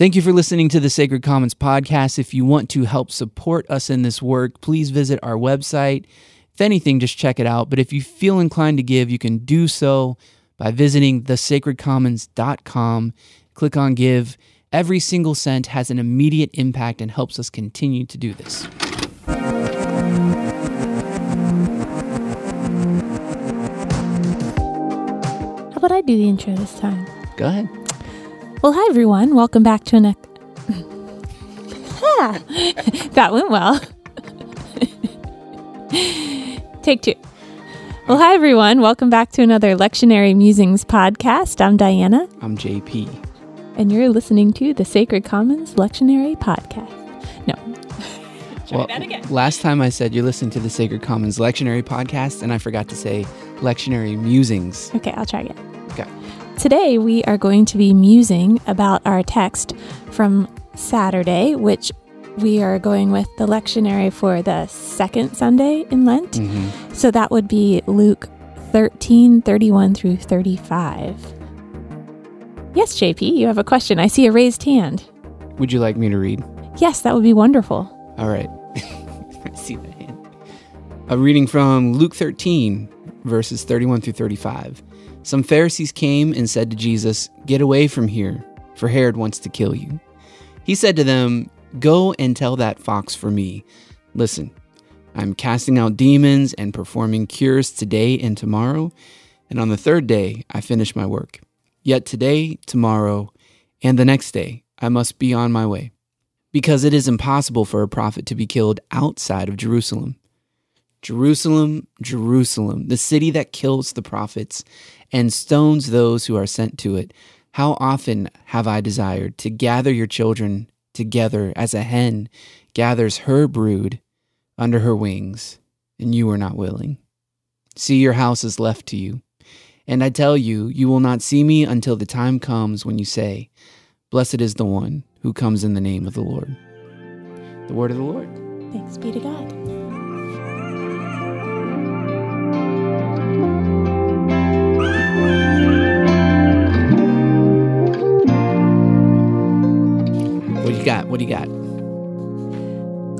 Thank you for listening to the Sacred Commons podcast. If you want to help support us in this work, please visit our website. If anything, just check it out. But if you feel inclined to give, you can do so by visiting thesacredcommons.com. Click on Give. Every single cent has an immediate impact and helps us continue to do this. How about I do the intro this time? Go ahead. Well, hi everyone. Welcome back to an. Ah, that went well. Take two. Well, hi everyone. Welcome back to another Lectionary Musings podcast. I'm Diana, I'm JP. and you're listening to the Sacred Commons Lectionary podcast. No. Try Well, that again. last time I said you're listening to the Sacred Commons Lectionary podcast, and I forgot to say Lectionary Musings. Okay, I'll try again. Okay. Today we are going to be musing about our text from Saturday, which we are going with the lectionary for the second Sunday in Lent. Mm-hmm. So that would be Luke 13, 31 through 35. Yes, JP, you have a question. I see a raised hand. Would you like me to read? Yes, that would be wonderful. All right. I see that hand. A reading from Luke 13, verses 31 through 35. Some Pharisees came and said to Jesus, Get away from here, for Herod wants to kill you. He said to them, Go and tell that fox for me. Listen, I'm casting out demons and performing cures today and tomorrow, and on the third day I finish my work. Yet today, tomorrow, and the next day I must be on my way because it is impossible for a prophet to be killed outside of Jerusalem. Jerusalem, Jerusalem, the city that kills the prophets and stones those who are sent to it. How often have I desired to gather your children together as a hen gathers her brood under her wings, and you are not willing. See, your house is left to you. And I tell you, you will not see me until the time comes when you say, Blessed is the one who comes in the name of the Lord. The word of the Lord. Thanks be to God. What do you got? What do you got?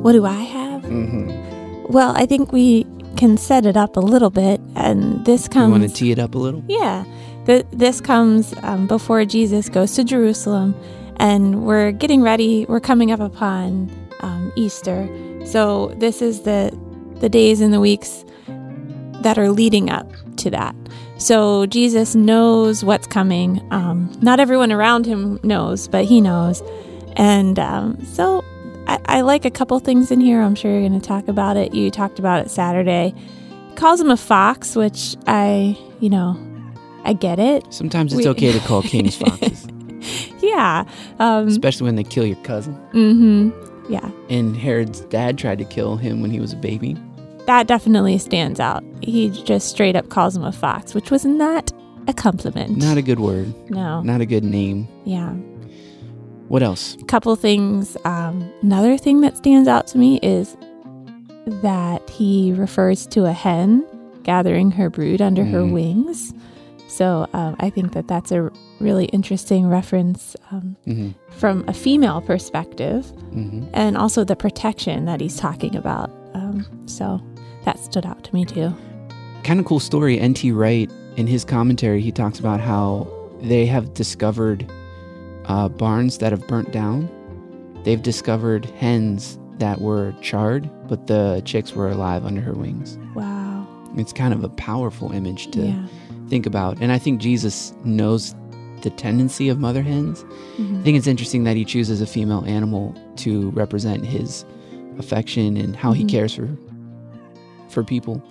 What do I have? Mm-hmm. Well, I think we can set it up a little bit, and this comes. You want to tee it up a little? Yeah. Th- this comes um, before Jesus goes to Jerusalem, and we're getting ready. We're coming up upon um, Easter. So, this is the, the days and the weeks that are leading up to that. So, Jesus knows what's coming. Um, not everyone around him knows, but he knows. And um, so, I, I like a couple things in here. I'm sure you're going to talk about it. You talked about it Saturday. Calls him a fox, which I, you know, I get it. Sometimes it's We- okay to call kings foxes, Yeah. Um, especially when they kill your cousin. mm-hmm. Yeah. And Herod's dad tried to kill him when he was a baby. That definitely stands out. He just straight up calls him a fox, which was not a compliment. Not a good word, no. not a good name. Yeah. What else? A couple things. Um, another thing that stands out to me is that he refers to a hen gathering her brood under her Mm. wings. So um, I think that that's a really interesting reference um, Mm-hmm. from a female perspective, Mm-hmm. and also the protection that he's talking about. Um, so that stood out to me too. Kind of cool story. N.T. Wright, in his commentary, he talks about how they have discovered uh, barns that have burnt down. They've discovered hens that were charred, but the chicks were alive under her wings. Wow. It's kind of a powerful image to yeah. think about. And I think Jesus knows the tendency of mother hens. I Mhm. think it's interesting that he chooses a female animal to represent his affection and how he Mhm. cares for for people.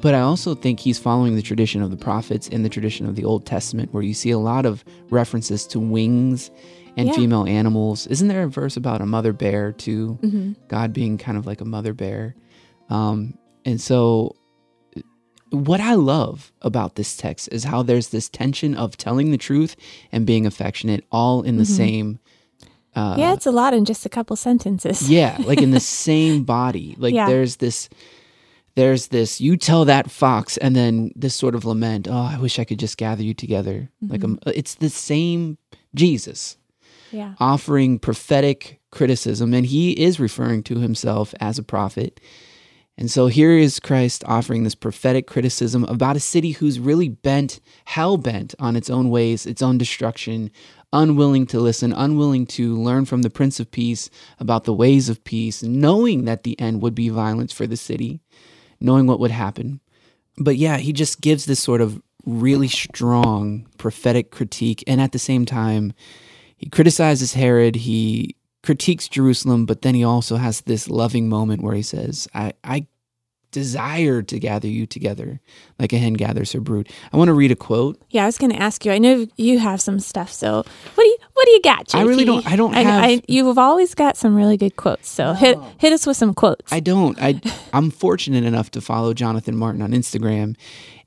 But I also think he's following the tradition of the prophets and the tradition of the Old Testament where you see a lot of references to wings and Yeah. female animals. Isn't there a verse about a mother bear too? Mhm. God being kind of like a mother bear. Um, and so, what I love about this text is how there's this tension of telling the truth and being affectionate all in the Mhm. same. Uh, yeah, it's a lot in just a couple sentences. yeah, like in the same body. Like Yeah. there's this. There's this, you tell that fox, and then this sort of lament, oh, I wish I could just gather you together. Like, Mhm. um, it's the same Jesus. Yeah. offering prophetic criticism, and he is referring to himself as a prophet. And so here is Christ offering this prophetic criticism about a city who's really bent, hell bent on its own ways, its own destruction, unwilling to listen, unwilling to learn from the Prince of Peace about the ways of peace, knowing that the end would be violence for the city, knowing what would happen. But yeah, he just gives this sort of really strong prophetic critique. And at the same time, he criticizes Herod, he critiques Jerusalem, but then he also has this loving moment where he says, I, I desire to gather you together like a hen gathers her brood. I want to read a quote. Yeah, I was going to ask you. I know you have some stuff. So what do you what do you got? JP? I really don't- I don't I, have- I, you've always got some really good quotes. So hit hit us with some quotes. I don't. I I'm fortunate enough to follow Jonathan Martin on Instagram,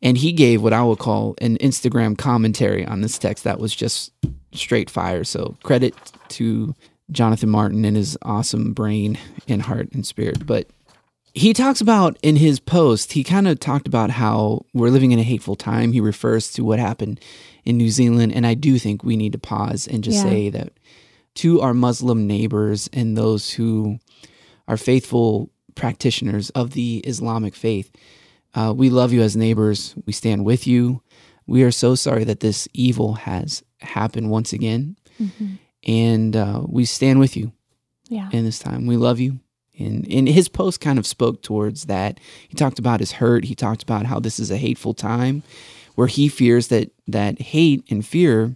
and he gave what I would call an Instagram commentary on this text that was just straight fire. So credit to Jonathan Martin and his awesome brain and heart and spirit. But he talks about in his post, he kind of talked about how we're living in a hateful time. He refers to what happened in New Zealand, and I do think we need to pause and just Yeah. say that to our Muslim neighbors and those who are faithful practitioners of the Islamic faith. Uh, we love you as neighbors. We stand with you. We are so sorry that this evil has happened once again. Mhm. And uh, we stand with you Yeah. in this time. We love you. And, and his post kind of spoke towards that. He talked about his hurt. He talked about how this is a hateful time where he fears that, that hate and fear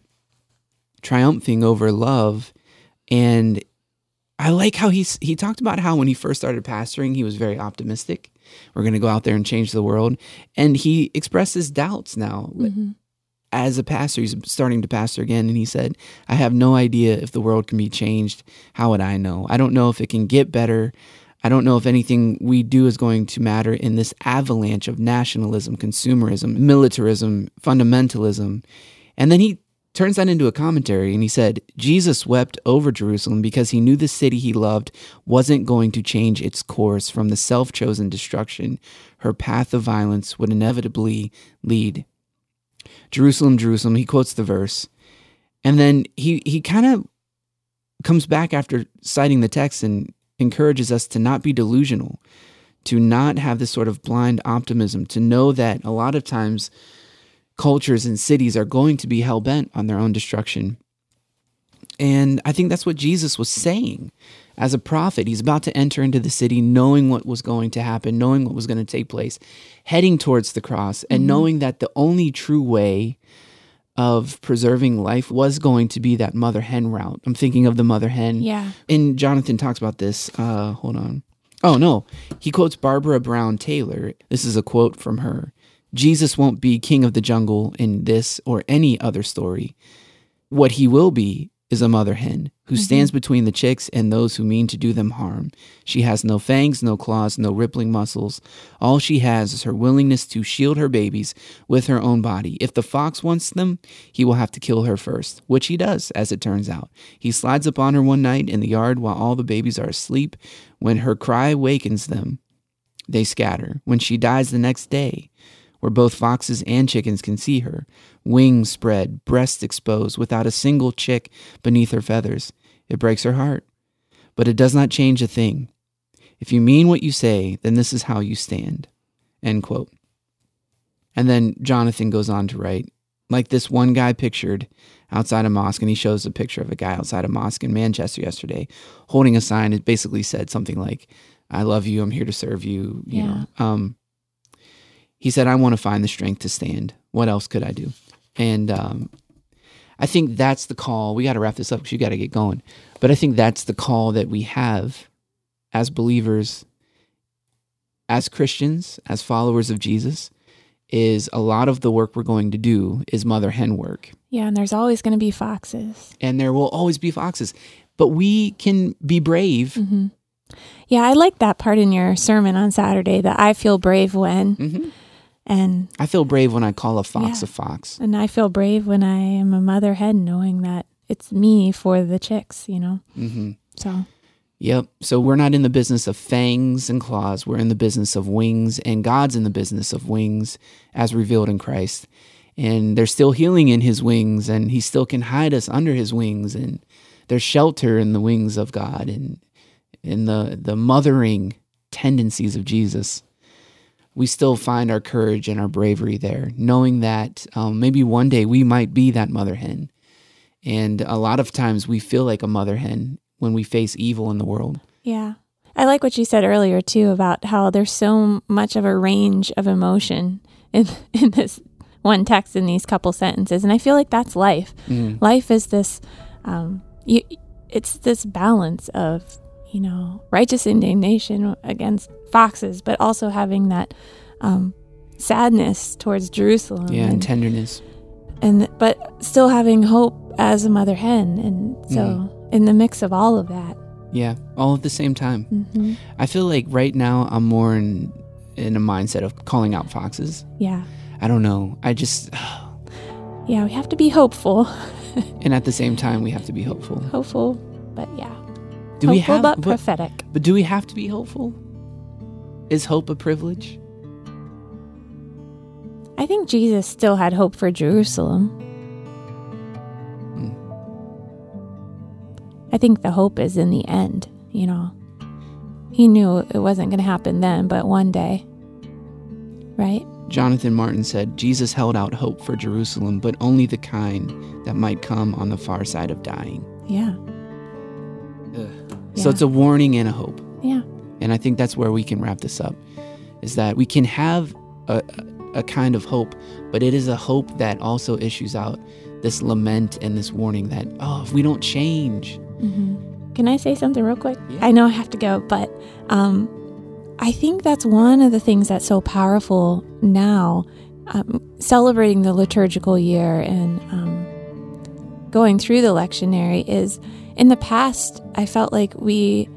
triumphing over love. And I like how he's, he talked about how when he first started pastoring, he was very optimistic. We're going to go out there and change the world. And he expresses doubts now Mhm. As a pastor, he's starting to pastor again, and he said, I have no idea if the world can be changed. How would I know? I don't know if it can get better. I don't know if anything we do is going to matter in this avalanche of nationalism, consumerism, militarism, fundamentalism. And then he turns that into a commentary and he said, Jesus wept over Jerusalem because he knew the city he loved wasn't going to change its course from the self chosen destruction her path of violence would inevitably lead. Jerusalem, Jerusalem. He quotes the verse. And then he, he kind of comes back after citing the text and encourages us to not be delusional, to not have this sort of blind optimism, to know that a lot of times cultures and cities are going to be hell bent on their own destruction. And I think that's what Jesus was saying as a prophet. He's about to enter into the city knowing what was going to happen, knowing what was going to take place, heading towards the cross, and knowing that the only true way of preserving life was going to be that mother hen route. I'm thinking of the mother hen. Yeah. And Jonathan talks about this. Uh, hold on. Oh, no. He quotes Barbara Brown Taylor. This is a quote from her Jesus won't be king of the jungle in this or any other story. What he will be is a mother hen who mm-hmm. stands between the chicks and those who mean to do them harm. She has no fangs, no claws, no rippling muscles. All she has is her willingness to shield her babies with her own body. If the fox wants them, he will have to kill her first, which he does, as it turns out. He slides upon her one night in the yard while all the babies are asleep. When her cry wakens them, they scatter. When she dies the next day, where both foxes and chickens can see her, wings spread, breasts exposed, without a single chick beneath her feathers. It breaks her heart. But it does not change a thing. If you mean what you say, then this is how you stand. End quote. And then Jonathan goes on to write, like this one guy pictured outside a mosque, and he shows a picture of a guy outside a mosque in Manchester yesterday holding a sign. It basically said something like, I love you, I'm here to serve you, you Yeah. know. Um, he said, I want to find the strength to stand. What else could I do? And um, I think that's the call. We got to wrap this up because you got to get going. But I think that's the call that we have as believers, as Christians, as followers of Jesus, is a lot of the work we're going to do is mother hen work. Yeah, and there's always going to be foxes. And there will always be foxes. But we can be brave. hmm Yeah, I like that part in your sermon on Saturday that I feel brave when, hmm and I feel brave when I call a fox Yeah. a fox. and I feel brave when I am a mother hen, knowing that it's me for the chicks. You know, hmm so Yep. So we're not in the business of fangs and claws. We're in the business of wings, and God's in the business of wings as revealed in Christ. And there's still healing in his wings, and he still can hide us under his wings and there's shelter in the wings of God and in the the mothering tendencies of Jesus. We still find our courage and our bravery there, knowing that um, maybe one day we might be that mother hen. And a lot of times we feel like a mother hen when we face evil in the world. Yeah. I like what you said earlier too about how there's so much of a range of emotion in in this one text in these couple sentences, and I feel like that's life. Mm. Life is this, um, you, it's this balance of you know righteous indignation against foxes, but also having that um, sadness towards Jerusalem. Yeah, and, and tenderness. and but still having hope as a mother hen, and so Mm. in the mix of all of that. Yeah, all at the same time. hmm I feel like right now I'm more in in a mindset of calling out foxes. Yeah, I don't know. I just yeah, we have to be hopeful, and at the same time we have to be hopeful. hopeful, but yeah, Do hopeful we have but but, prophetic. but do we have to be hopeful? Is hope a privilege? I think Jesus still had hope for Jerusalem. Hmm. I think the hope is in the end, you know. He knew it wasn't going to happen then, but one day. Right? Jonathan Martin said Jesus held out hope for Jerusalem, but only the kind that might come on the far side of dying. Yeah. So it's a warning and a hope. Yeah. And I think that's where we can wrap this up is that we can have a, a kind of hope, but it is a hope that also issues out this lament and this warning that, oh, if we don't change, hmm Can I say something real quick? Yeah. I know I have to go, but um, I think that's one of the things that's so powerful now, um, celebrating the liturgical year and um, going through the lectionary is in the past, I felt like we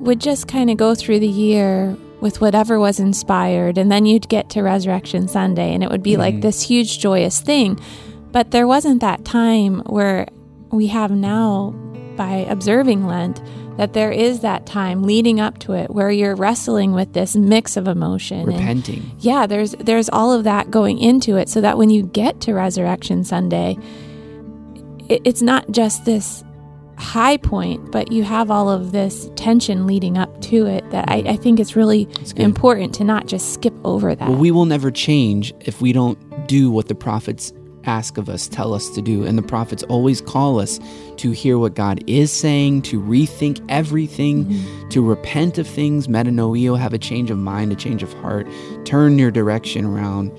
would just kind of go through the year with whatever was inspired, and then you'd get to Resurrection Sunday, and it would be like Mhm. this huge joyous thing. But there wasn't that time where we have now by observing Lent that there is that time leading up to it where you're wrestling with this mix of emotion and repenting. yeah there's there's all of that going into it so that when you get to resurrection sunday it, it's not just this high point but you have all of this tension leading up to it that i, I think it's really important to not just skip over that Well, we will never change if we don't do what the prophets ask of us, tell us to do. And the prophets always call us to hear what God is saying, to rethink everything, Mm-hmm. to repent of things, metanoeo, have a change of mind, a change of heart, turn your direction around.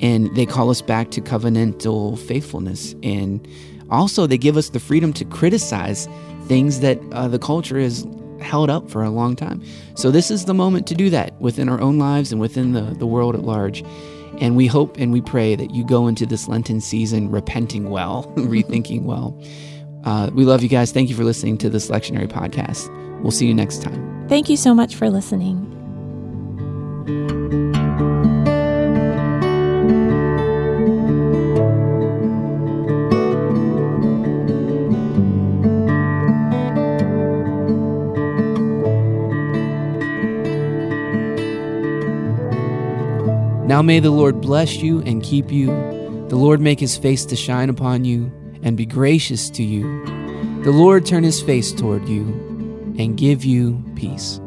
And they call us back to covenantal faithfulness. And also, they give us the freedom to criticize things that uh, the culture has held up for a long time. So, this is the moment to do that within our own lives and within the, the world at large. And we hope and we pray that you go into this Lenten season repenting well, rethinking well. Uh, we love you guys. Thank you for listening to this lectionary podcast. We'll see you next time. thank you so much for listening Now may the Lord bless you and keep you. The Lord make his face to shine upon you and be gracious to you. The Lord turn his face toward you and give you peace.